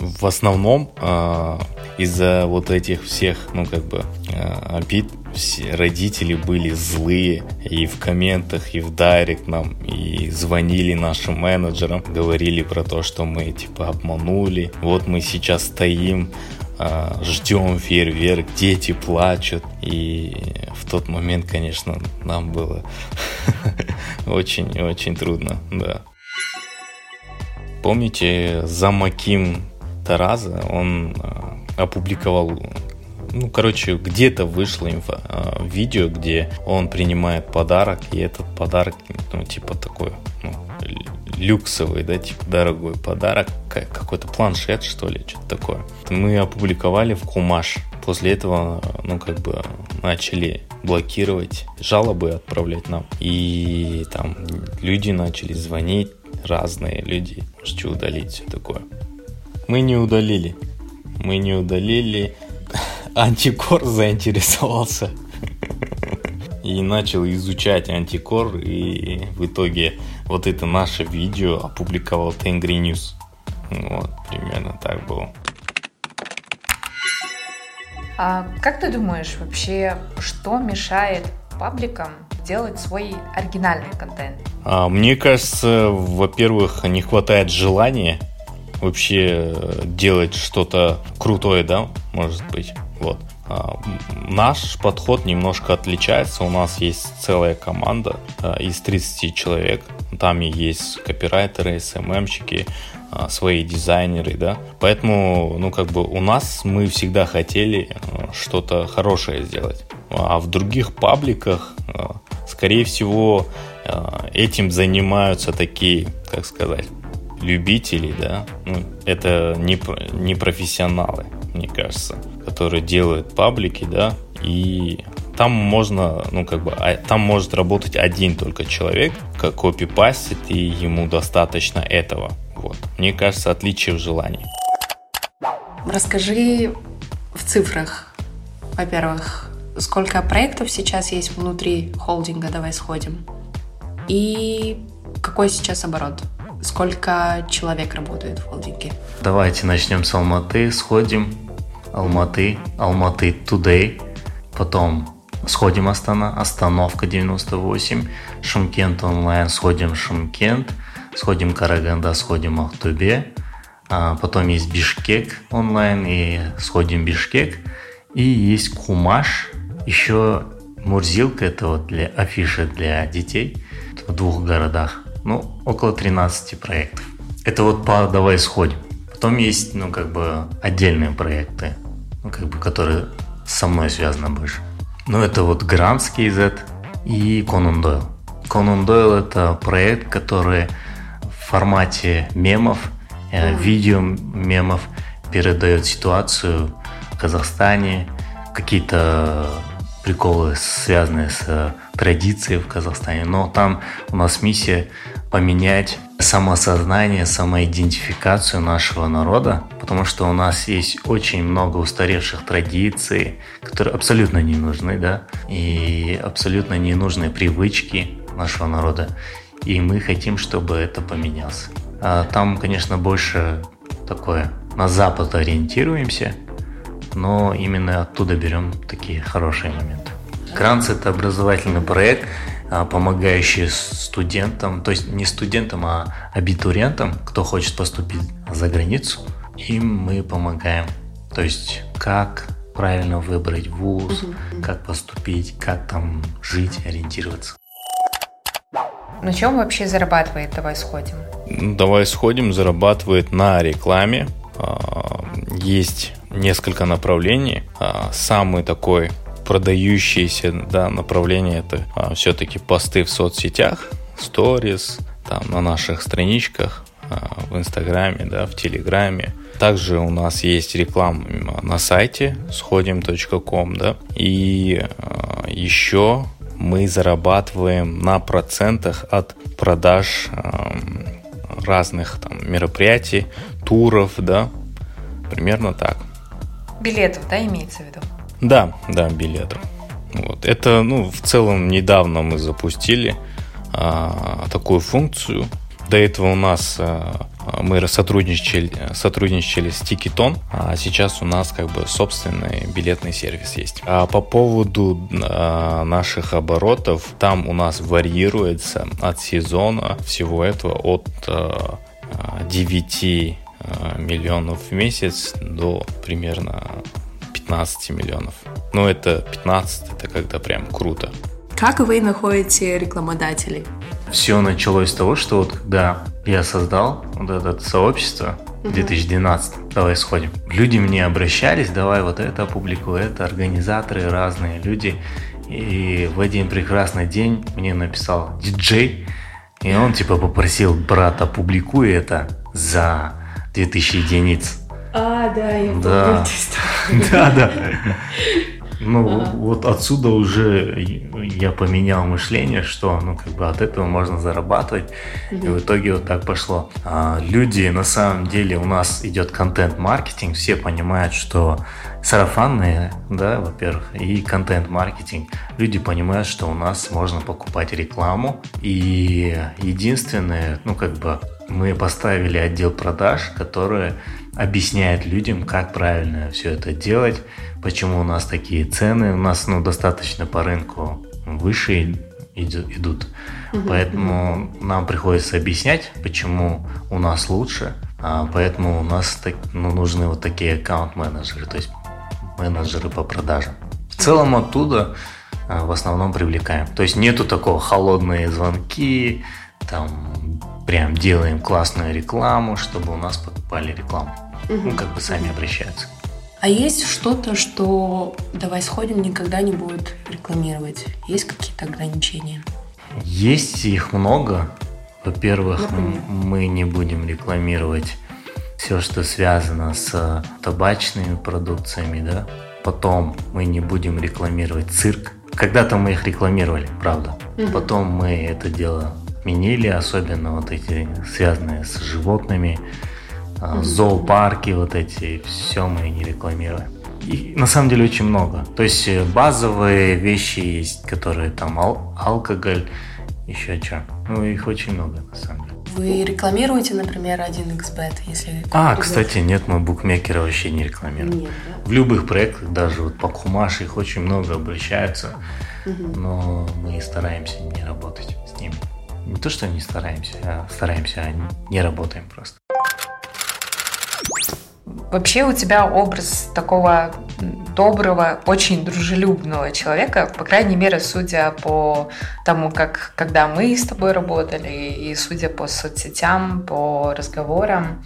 Speaker 1: В основном э, из-за вот этих всех, ну как бы э, обид все родители были злые и в комментах, и в дайрект нам, и звонили нашим менеджерам, говорили про то, что мы типа обманули. Вот мы сейчас стоим, а, ждем фейерверк, дети плачут. И в тот момент, конечно, нам было очень-очень трудно, да. Помните, Замаким Тараза, он а, опубликовал ну, короче, где-то вышло инфо, э, видео, где он принимает подарок, и этот подарок, ну, типа такой, ну, люксовый, да, типа дорогой подарок, какой-то планшет, что ли, что-то такое. Мы опубликовали в Кумаш. После этого, ну, как бы начали блокировать, жалобы отправлять нам. И там люди начали звонить, разные люди, можете удалить, все такое. Мы не удалили. Мы не удалили, антикор заинтересовался и начал изучать антикор, и в итоге вот это наше видео опубликовал Тенгри News. Вот, примерно так было.
Speaker 3: А как ты думаешь вообще, что мешает пабликам делать свой оригинальный контент?
Speaker 1: А, мне кажется, во-первых, не хватает желания вообще делать что-то крутое, да, может быть. Вот. А, наш подход немножко отличается. У нас есть целая команда из 30 человек. Там есть копирайтеры, СММщики, а, свои дизайнеры, да. Поэтому, ну, как бы у нас мы всегда хотели что-то хорошее сделать. А в других пабликах, скорее всего, этим занимаются такие, как сказать, любители, да. Ну, это не, не профессионалы, мне кажется которые делают паблики, да, и там можно, ну, как бы, а, там может работать один только человек, как копипастит, и ему достаточно этого. Вот. Мне кажется, отличие в желании.
Speaker 4: Расскажи в цифрах, во-первых, сколько проектов сейчас есть внутри холдинга, давай сходим, и какой сейчас оборот? Сколько человек работает в холдинге?
Speaker 5: Давайте начнем с Алматы, сходим. Алматы, Алматы Today, потом сходим Астана, Остановка 98, Шымкент онлайн, сходим Шымкент, сходим Караганда, сходим Ахтубе, а потом есть Бишкек онлайн и сходим Бишкек, и есть Кумаш, еще Мурзилка, это вот для афиши для детей. В двух городах, ну, около 13 проектов. Это вот по «Давай сходим». Потом есть, ну, как бы отдельные проекты, ну, как бы, которые со мной связаны больше. Ну, это вот Грандский Z и Conan Doyle. Conan Doyle это проект, который в формате мемов, э, видео мемов передает ситуацию в Казахстане, какие-то приколы, связанные с традицией в Казахстане. Но там у нас миссия поменять самосознание, самоидентификацию нашего народа, потому что у нас есть очень много устаревших традиций, которые абсолютно не нужны, да, и абсолютно ненужные привычки нашего народа. И мы хотим, чтобы это поменялось. А там, конечно, больше такое на Запад ориентируемся,
Speaker 1: но именно оттуда берем такие хорошие моменты. Кранц – это образовательный проект, а, помогающий студентам, то есть не студентам, а абитуриентам, кто хочет поступить за границу, им мы помогаем. То есть как правильно выбрать вуз, угу. как поступить, как там жить, ориентироваться.
Speaker 3: На чем вообще зарабатывает «Давай сходим»?
Speaker 2: «Давай сходим» зарабатывает на рекламе. А, есть несколько направлений. А, самый такой продающееся да, направление это а, все-таки посты в соцсетях, сторис, там на наших страничках, в Инстаграме, да, в Телеграме. Также у нас есть реклама на сайте сходим.ком, да, и э, еще мы зарабатываем на процентах от продаж э, разных там мероприятий, туров, да, примерно так.
Speaker 3: Билетов, да, имеется в виду?
Speaker 2: Да, да, билетов. Вот. Это, ну, в целом недавно мы запустили а, такую функцию. До этого у нас а, мы сотрудничали, сотрудничали с Тикетон, а сейчас у нас как бы собственный билетный сервис есть. А по поводу а, наших оборотов, там у нас варьируется от сезона всего этого от а, 9 а, миллионов в месяц до примерно 15 миллионов. Но это 15, это когда прям круто.
Speaker 4: Как вы находите рекламодателей?
Speaker 1: Все началось с того, что вот когда я создал вот это сообщество в 2012, давай сходим. Люди мне обращались, давай вот это опубликуй, это организаторы разные люди. И в один прекрасный день мне написал диджей, и он типа попросил, брат, опубликуй это за 2000 единиц.
Speaker 4: А, да, я помню
Speaker 1: да. Да, да. Ну, ага. вот отсюда уже я поменял мышление, что, ну, как бы от этого можно зарабатывать. Угу. И в итоге вот так пошло. А, люди, на самом деле, у нас идет контент-маркетинг, все понимают, что сарафанные, да, во-первых, и контент-маркетинг. Люди понимают, что у нас можно покупать рекламу. И единственное, ну, как бы, мы поставили отдел продаж, который объясняет людям, как правильно все это делать, почему у нас такие цены. У нас ну, достаточно по рынку выше идут. Угу, Поэтому угу. нам приходится объяснять, почему у нас лучше. А поэтому у нас так, ну, нужны вот такие аккаунт-менеджеры, то есть менеджеры по продажам. В целом оттуда а, в основном привлекаем. То есть нету такого холодные звонки, там прям делаем классную рекламу, чтобы у нас покупали рекламу. Угу. Ну, как бы сами обращаются.
Speaker 4: А есть что-то, что «Давай сходим» никогда не будет рекламировать? Есть какие-то ограничения?
Speaker 1: Есть их много. Во-первых, мы не будем рекламировать все, что связано с табачными продукциями, да. Потом мы не будем рекламировать цирк. Когда-то мы их рекламировали, правда. Угу. Потом мы это дело отменили, особенно вот эти связанные с животными mm зоопарки вот эти, все мы не рекламируем. И на самом деле очень много. То есть э, базовые вещи есть, которые там ал- алкоголь, еще что. Ну, их очень много на самом деле.
Speaker 4: Вы рекламируете, например, 1xbet, если...
Speaker 1: А, кстати, нет, мы букмекеры вообще не рекламируем. Нет, да? В любых проектах, даже вот по Кумаш их очень много обращаются, угу. но мы стараемся не работать с ними. Не то, что не стараемся, а стараемся, а не работаем просто.
Speaker 3: Вообще у тебя образ такого доброго, очень дружелюбного человека, по крайней мере, судя по тому, как когда мы с тобой работали, и судя по соцсетям, по разговорам,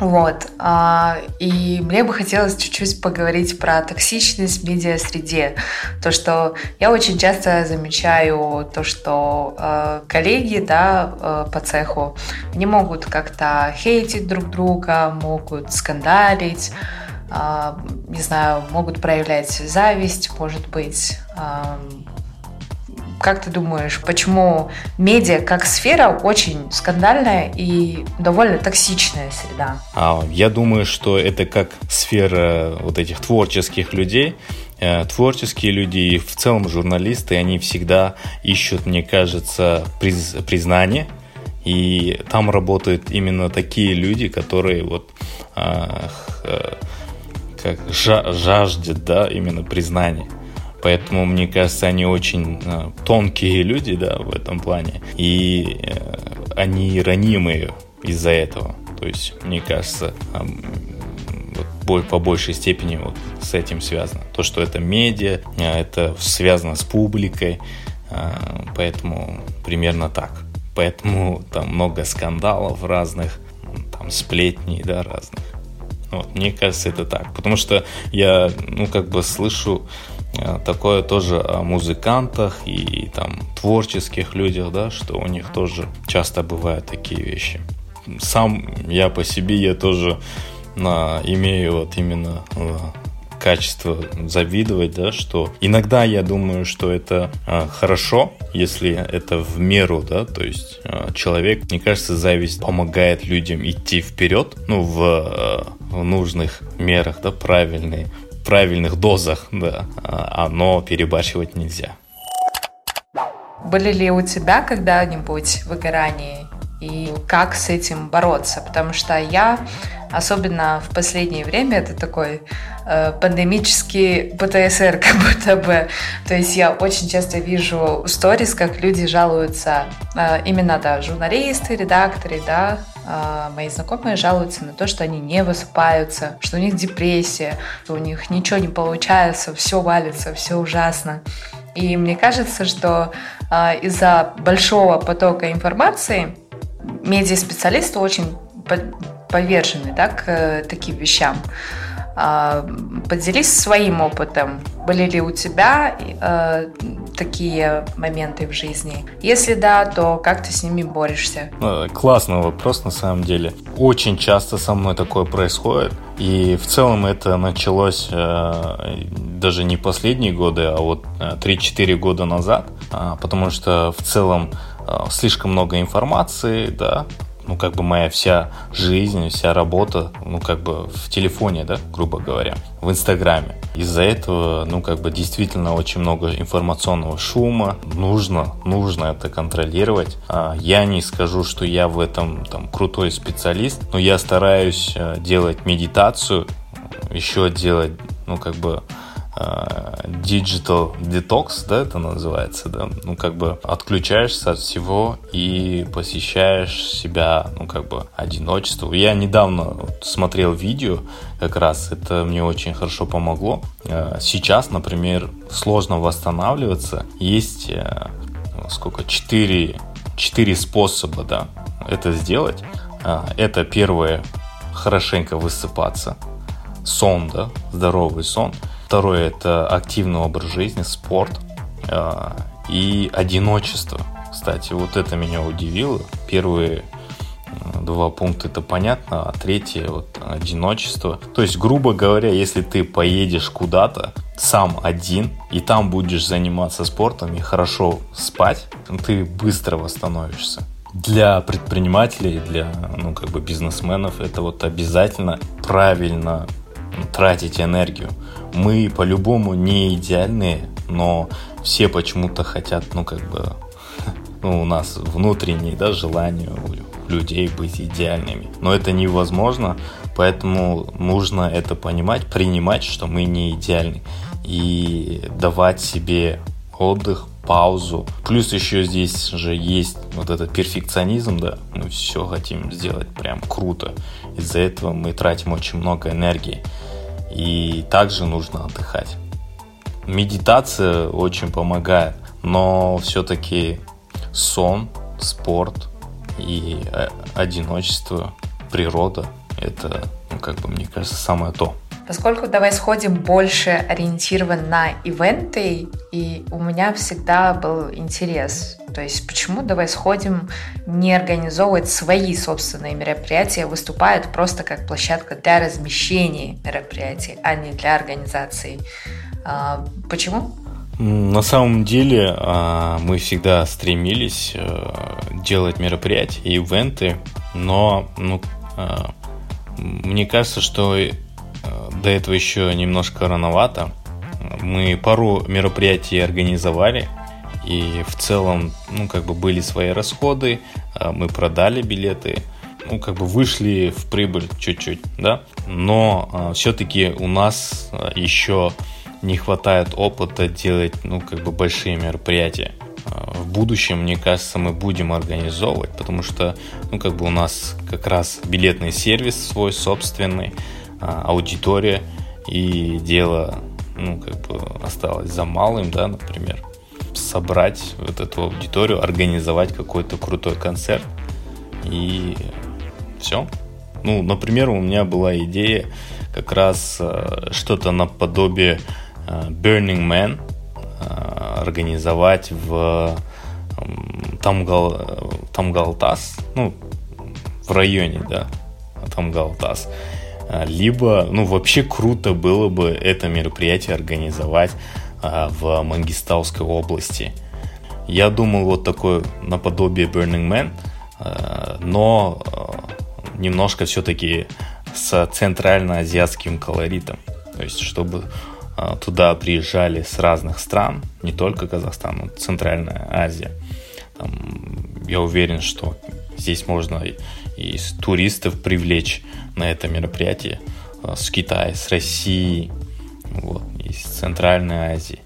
Speaker 3: вот. А, и мне бы хотелось чуть-чуть поговорить про токсичность в медиа-среде. То, что я очень часто замечаю то, что э, коллеги да, э, по цеху, не могут как-то хейтить друг друга, могут скандалить, не знаю, могут проявлять зависть, может быть, как ты думаешь, почему медиа как сфера очень скандальная и довольно токсичная среда?
Speaker 2: А, я думаю, что это как сфера вот этих творческих людей, э, творческие люди и в целом журналисты, они всегда ищут, мне кажется, приз, признание. И там работают именно такие люди, которые вот э,
Speaker 1: как жаждет, да, именно признания. Поэтому, мне кажется, они очень э, тонкие люди, да, в этом плане. И э, они ранимые из-за этого. То есть, мне кажется, вот, по большей степени вот с этим связано. То, что это медиа, э, это связано с публикой, поэтому примерно так. Поэтому там много скандалов разных, там сплетней, да, разных. Вот, мне кажется, это так. Потому что я, ну, как бы слышу такое тоже о музыкантах и там творческих людях, да, что у них тоже часто бывают такие вещи. Сам я по себе, я тоже на, имею вот именно э, качество завидовать, да, что иногда я думаю, что это э, хорошо, если это в меру, да, то есть э, человек, мне кажется, зависть помогает людям идти вперед, ну, в, э, в нужных мерах, да, правильные правильных дозах, да, а, но перебарщивать нельзя.
Speaker 3: Были ли у тебя когда-нибудь выгорание и как с этим бороться? Потому что я, особенно в последнее время, это такой э, пандемический ПТСР как будто бы. То есть я очень часто вижу сторис, как люди жалуются, э, именно, да, журналисты, редакторы, да, мои знакомые жалуются на то, что они не высыпаются, что у них депрессия, что у них ничего не получается, все валится, все ужасно. И мне кажется, что э, из-за большого потока информации медиаспециалисты очень повержены да, к э, таким вещам. А, поделись своим опытом. Были ли у тебя э, такие моменты в жизни? Если да, то как ты с ними борешься?
Speaker 1: Э, классный вопрос на самом деле. Очень часто со мной такое происходит. И в целом это началось э, даже не последние годы, а вот 3-4 года назад. А, потому что в целом слишком много информации, да, ну, как бы моя вся жизнь, вся работа, ну, как бы в телефоне, да, грубо говоря, в Инстаграме. Из-за этого, ну, как бы действительно очень много информационного шума. Нужно, нужно это контролировать. А, я не скажу, что я в этом там крутой специалист, но я стараюсь э, делать медитацию, еще делать, ну, как бы digital detox, да, это называется, да, ну, как бы отключаешься от всего и посещаешь себя, ну, как бы одиночество. Я недавно смотрел видео, как раз это мне очень хорошо помогло. Э, сейчас, например, сложно восстанавливаться. Есть э, сколько? Четыре, четыре способа, да, это сделать. Это первое, хорошенько высыпаться. Сон, да, здоровый сон – Второе – это активный образ жизни, спорт э, и одиночество. Кстати, вот это меня удивило. Первые два пункта это понятно, а третье вот одиночество. То есть, грубо говоря, если ты поедешь куда-то сам один и там будешь заниматься спортом и хорошо спать, ты быстро восстановишься. Для предпринимателей, для ну, как бы бизнесменов это вот обязательно правильно тратить энергию. Мы по-любому не идеальные, но все почему-то хотят, ну, как бы, ну, у нас внутреннее, да, желание у людей быть идеальными. Но это невозможно, поэтому нужно это понимать, принимать, что мы не идеальны. И давать себе отдых, паузу. Плюс еще здесь же есть вот этот перфекционизм, да, мы все хотим сделать прям круто. Из-за этого мы тратим очень много энергии. И также нужно отдыхать. Медитация очень помогает, но все-таки сон, спорт и э, одиночество, природа – это, ну, как бы, мне кажется, самое то.
Speaker 3: Поскольку «Давай сходим» больше ориентирован на ивенты, и у меня всегда был интерес. То есть почему «Давай сходим» не организовывает свои собственные мероприятия, выступает просто как площадка для размещения мероприятий, а не для организации. А, почему?
Speaker 1: На самом деле а, мы всегда стремились э, делать мероприятия и ивенты, но ну, а, мне кажется, что до этого еще немножко рановато. Мы пару мероприятий организовали, и в целом, ну, как бы были свои расходы, а, мы продали билеты,
Speaker 2: ну, как бы вышли в прибыль чуть-чуть, да, но э, а, все-таки у нас еще не хватает опыта делать, ну, как бы большие мероприятия. В будущем, мне кажется, мы будем организовывать, потому что, ну, как бы у нас как раз билетный сервис свой собственный, аудитория, и дело, ну, как бы осталось за малым, да, например, собрать вот эту аудиторию, организовать какой-то крутой концерт, и все. Ну, например, у меня была идея как раз э, что-то наподобие э, Burning Man организовать в Тамгал, Тамгалтас, ну, в районе, да, Тамгалтас. Либо, ну, вообще круто было бы это мероприятие организовать в Мангистауской области. Я думал вот такое наподобие Burning Man – Э, но немножко все-таки с центральноазиатским колоритом. То есть, чтобы туда приезжали с разных стран, не только Казахстан, но Центральная Азия. Там, я уверен, что здесь можно и туристов привлечь на это мероприятие с Китая, с России, вот, из Центральной Азии.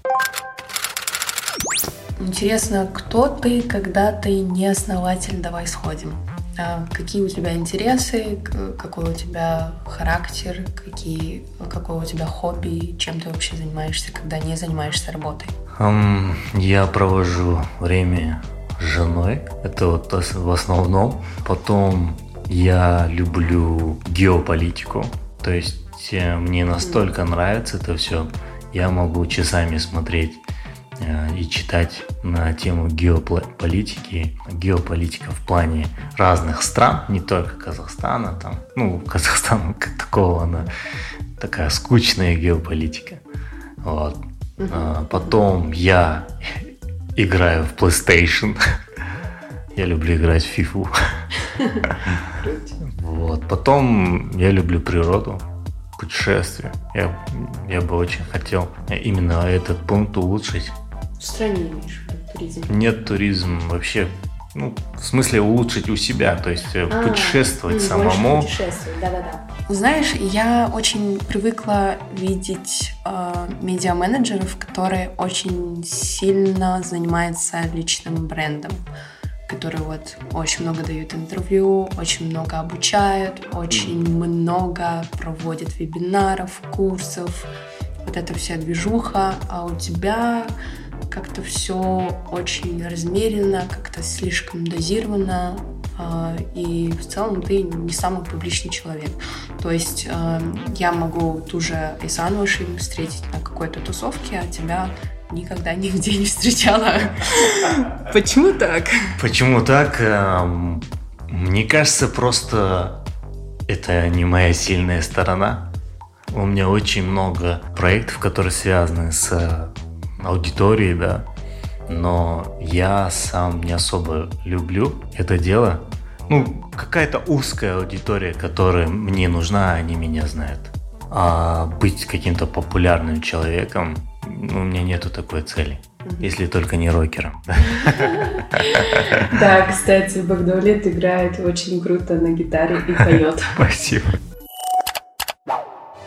Speaker 4: Интересно, кто ты, когда ты не основатель «Давай сходим»? А какие у тебя интересы, какой у тебя характер, какие, какое у тебя хобби, чем ты вообще занимаешься, когда не занимаешься работой?
Speaker 1: Um, я провожу время с женой, это вот в основном. Потом я люблю геополитику, то есть э, мне настолько нравится это все, я могу часами смотреть Э, и читать на тему геополитики, геополитика в плане разных стран, не только Казахстана, там, ну, Казахстан как такого, она такая скучная геополитика. Вот. А потом я играю в PlayStation. я люблю играть в FIFA. вот. Потом я люблю природу, путешествия. Я, я бы очень хотел именно этот пункт улучшить
Speaker 4: в стране имеешь туризм?
Speaker 1: Нет, туризм вообще ну, в смысле улучшить у себя, то есть э, а, путешествовать самому.
Speaker 4: Путешествовать, да-да-да. Знаешь, я очень привыкла видеть э, медиа-менеджеров, которые очень сильно занимаются личным брендом, которые вот очень много дают интервью, очень много обучают, очень много проводят вебинаров, курсов, вот эта вся движуха, а у тебя как-то все очень размеренно, как-то слишком дозировано, а, и в целом ты не самый публичный человек. То есть а, я могу ту же Исану Шин встретить на какой-то тусовке, а тебя никогда нигде не встречала. Почему так?
Speaker 1: Почему так? Эм, мне кажется, просто это не моя сильная сторона. У меня очень много проектов, которые связаны с аудитории, да, но я сам не особо люблю это дело. Ну, какая-то узкая аудитория, которая мне нужна, они меня знают. А быть каким-то популярным человеком, ну, у меня нету такой цели. Если только не рокером.
Speaker 4: Да, кстати, Багдавлет играет очень круто на гитаре и поет.
Speaker 1: Спасибо.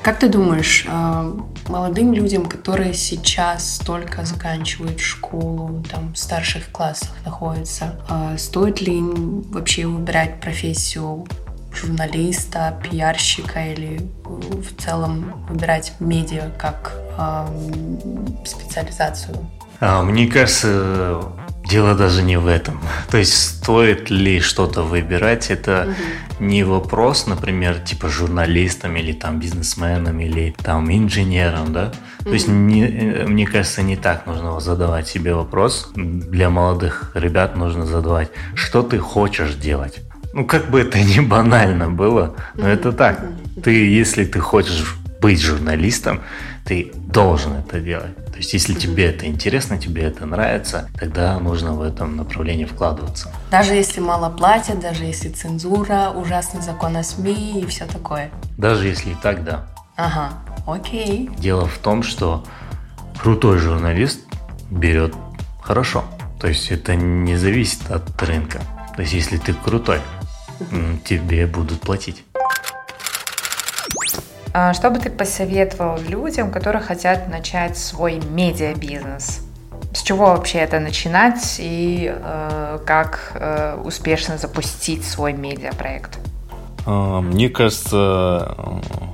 Speaker 4: Как ты думаешь, а, молодым людям, которые сейчас только заканчивают школу, там в старших классах находятся, а, стоит ли им вообще выбирать профессию журналиста, пиарщика или в целом выбирать медиа как специализацию?
Speaker 1: А, мне кажется, Дело даже не в этом. То есть стоит ли что-то выбирать, это угу. не вопрос, например, типа журналистам или там бизнесменам или там инженерам, да. Угу. То есть не, мне кажется, не так нужно задавать себе вопрос. Для молодых ребят нужно задавать, что ты хочешь делать. Ну, как бы это ни банально было, но mm это так. Ты, если ты хочешь быть журналистом, ты должен это делать. То есть, если тебе это интересно, тебе это нравится, тогда нужно в этом направлении вкладываться.
Speaker 4: Даже если мало платят, даже если цензура, ужасный закон о СМИ и все такое.
Speaker 1: Даже если и так, да.
Speaker 4: Ага, окей.
Speaker 1: Дело в том, что крутой журналист берет хорошо. То есть это не зависит от рынка. То есть если ты крутой, тебе будут платить.
Speaker 3: А что бы ты посоветовал людям, которые хотят начать свой медиабизнес? С чего вообще это начинать и э, как э, успешно запустить свой медиапроект?
Speaker 2: А, мне кажется,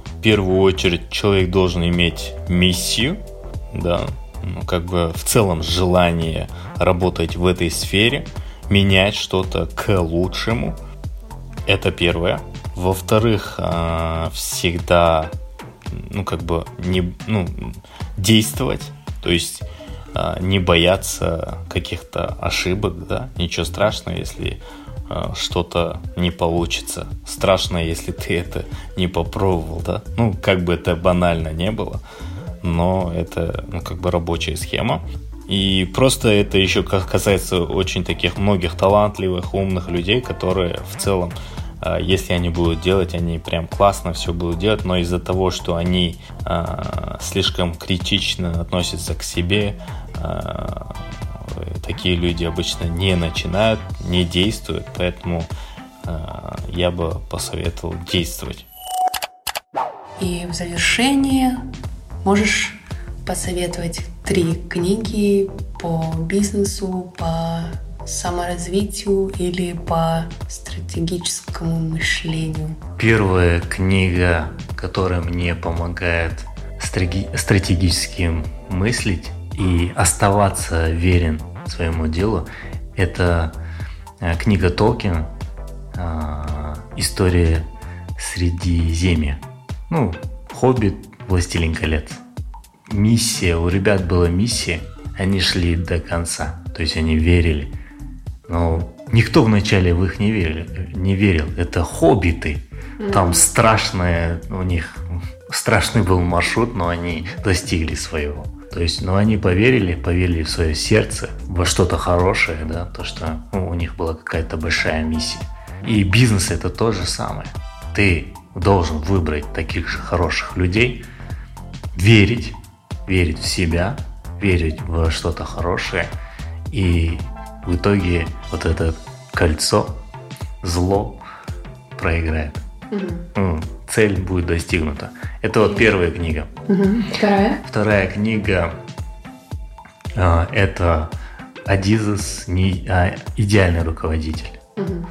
Speaker 2: в первую очередь человек должен иметь миссию, да, ну, как бы в целом желание работать в этой сфере, менять что-то к лучшему. Это первое. Во-вторых, а, всегда, ну, как бы, не, ну, действовать, то есть а, не бояться каких-то ошибок, да, ничего страшного, если а, что-то не получится. Страшно, если ты это не попробовал, да. Ну, как бы это банально не было, но это, ну, как бы рабочая схема. И просто это еще касается очень таких многих талантливых, умных людей, которые в целом, если они будут делать, они прям классно все будут делать, но из-за того, что они слишком критично относятся к себе, такие люди обычно не начинают, не действуют, поэтому я бы посоветовал действовать.
Speaker 4: И в завершение можешь посоветовать три книги по бизнесу, по саморазвитию или по стратегическому мышлению?
Speaker 1: Первая книга, которая мне помогает стратегически мыслить и оставаться верен своему делу. Это э, книга Толкин э, «История Средиземья». Ну, «Хоббит», «Властелин колец». Миссия, у ребят была миссия, они шли до конца, то есть они верили. Но никто вначале в их не верил, не верил. Это хоббиты. Там страшное у них страшный был маршрут, но они достигли своего. То есть, ну, они поверили, поверили в свое сердце, во что-то хорошее, да, то, что ну, у них была какая-то большая миссия. И бизнес это то же самое. Ты должен выбрать таких же хороших людей, верить, верить в себя, верить во что-то хорошее, и в итоге вот это кольцо, зло проиграет. Угу. Цель будет достигнута. Это вот первая книга.
Speaker 4: Угу. Вторая?
Speaker 1: Вторая книга э, это Адизес не, а, идеальный руководитель.
Speaker 4: Угу.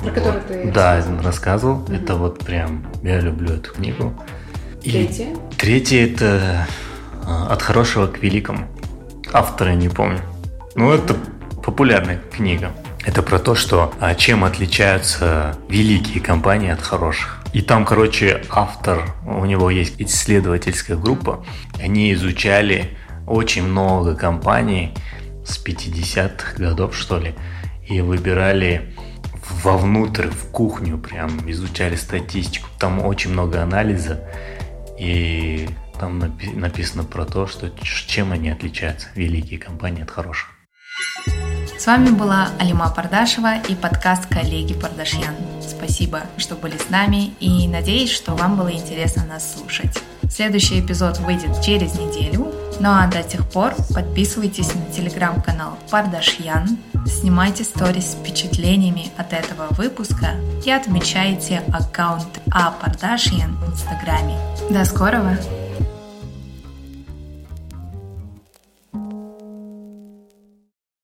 Speaker 4: Про который ты
Speaker 1: Да, рассказывал. Угу. Это вот прям, я люблю эту книгу.
Speaker 4: И третья?
Speaker 1: Третья это от хорошего к великому. Автора не помню. Ну, это популярная книга. Это про то, что а, чем отличаются великие компании от хороших. И там, короче, автор, у него есть исследовательская группа, они изучали очень много компаний с 50-х годов, что ли, и выбирали вовнутрь, в кухню, прям изучали статистику. Там очень много анализа, и там написано про то, что чем они отличаются, великие компании от хороших.
Speaker 3: С вами была Алима Пардашева и подкаст «Коллеги Пардашьян». Спасибо, что были с нами и надеюсь, что вам было интересно нас слушать. Следующий эпизод выйдет через неделю, ну а до тех пор подписывайтесь на телеграм-канал Пардашьян, снимайте сторис с впечатлениями от этого выпуска и отмечайте аккаунт А Пардашьян в инстаграме. До скорого!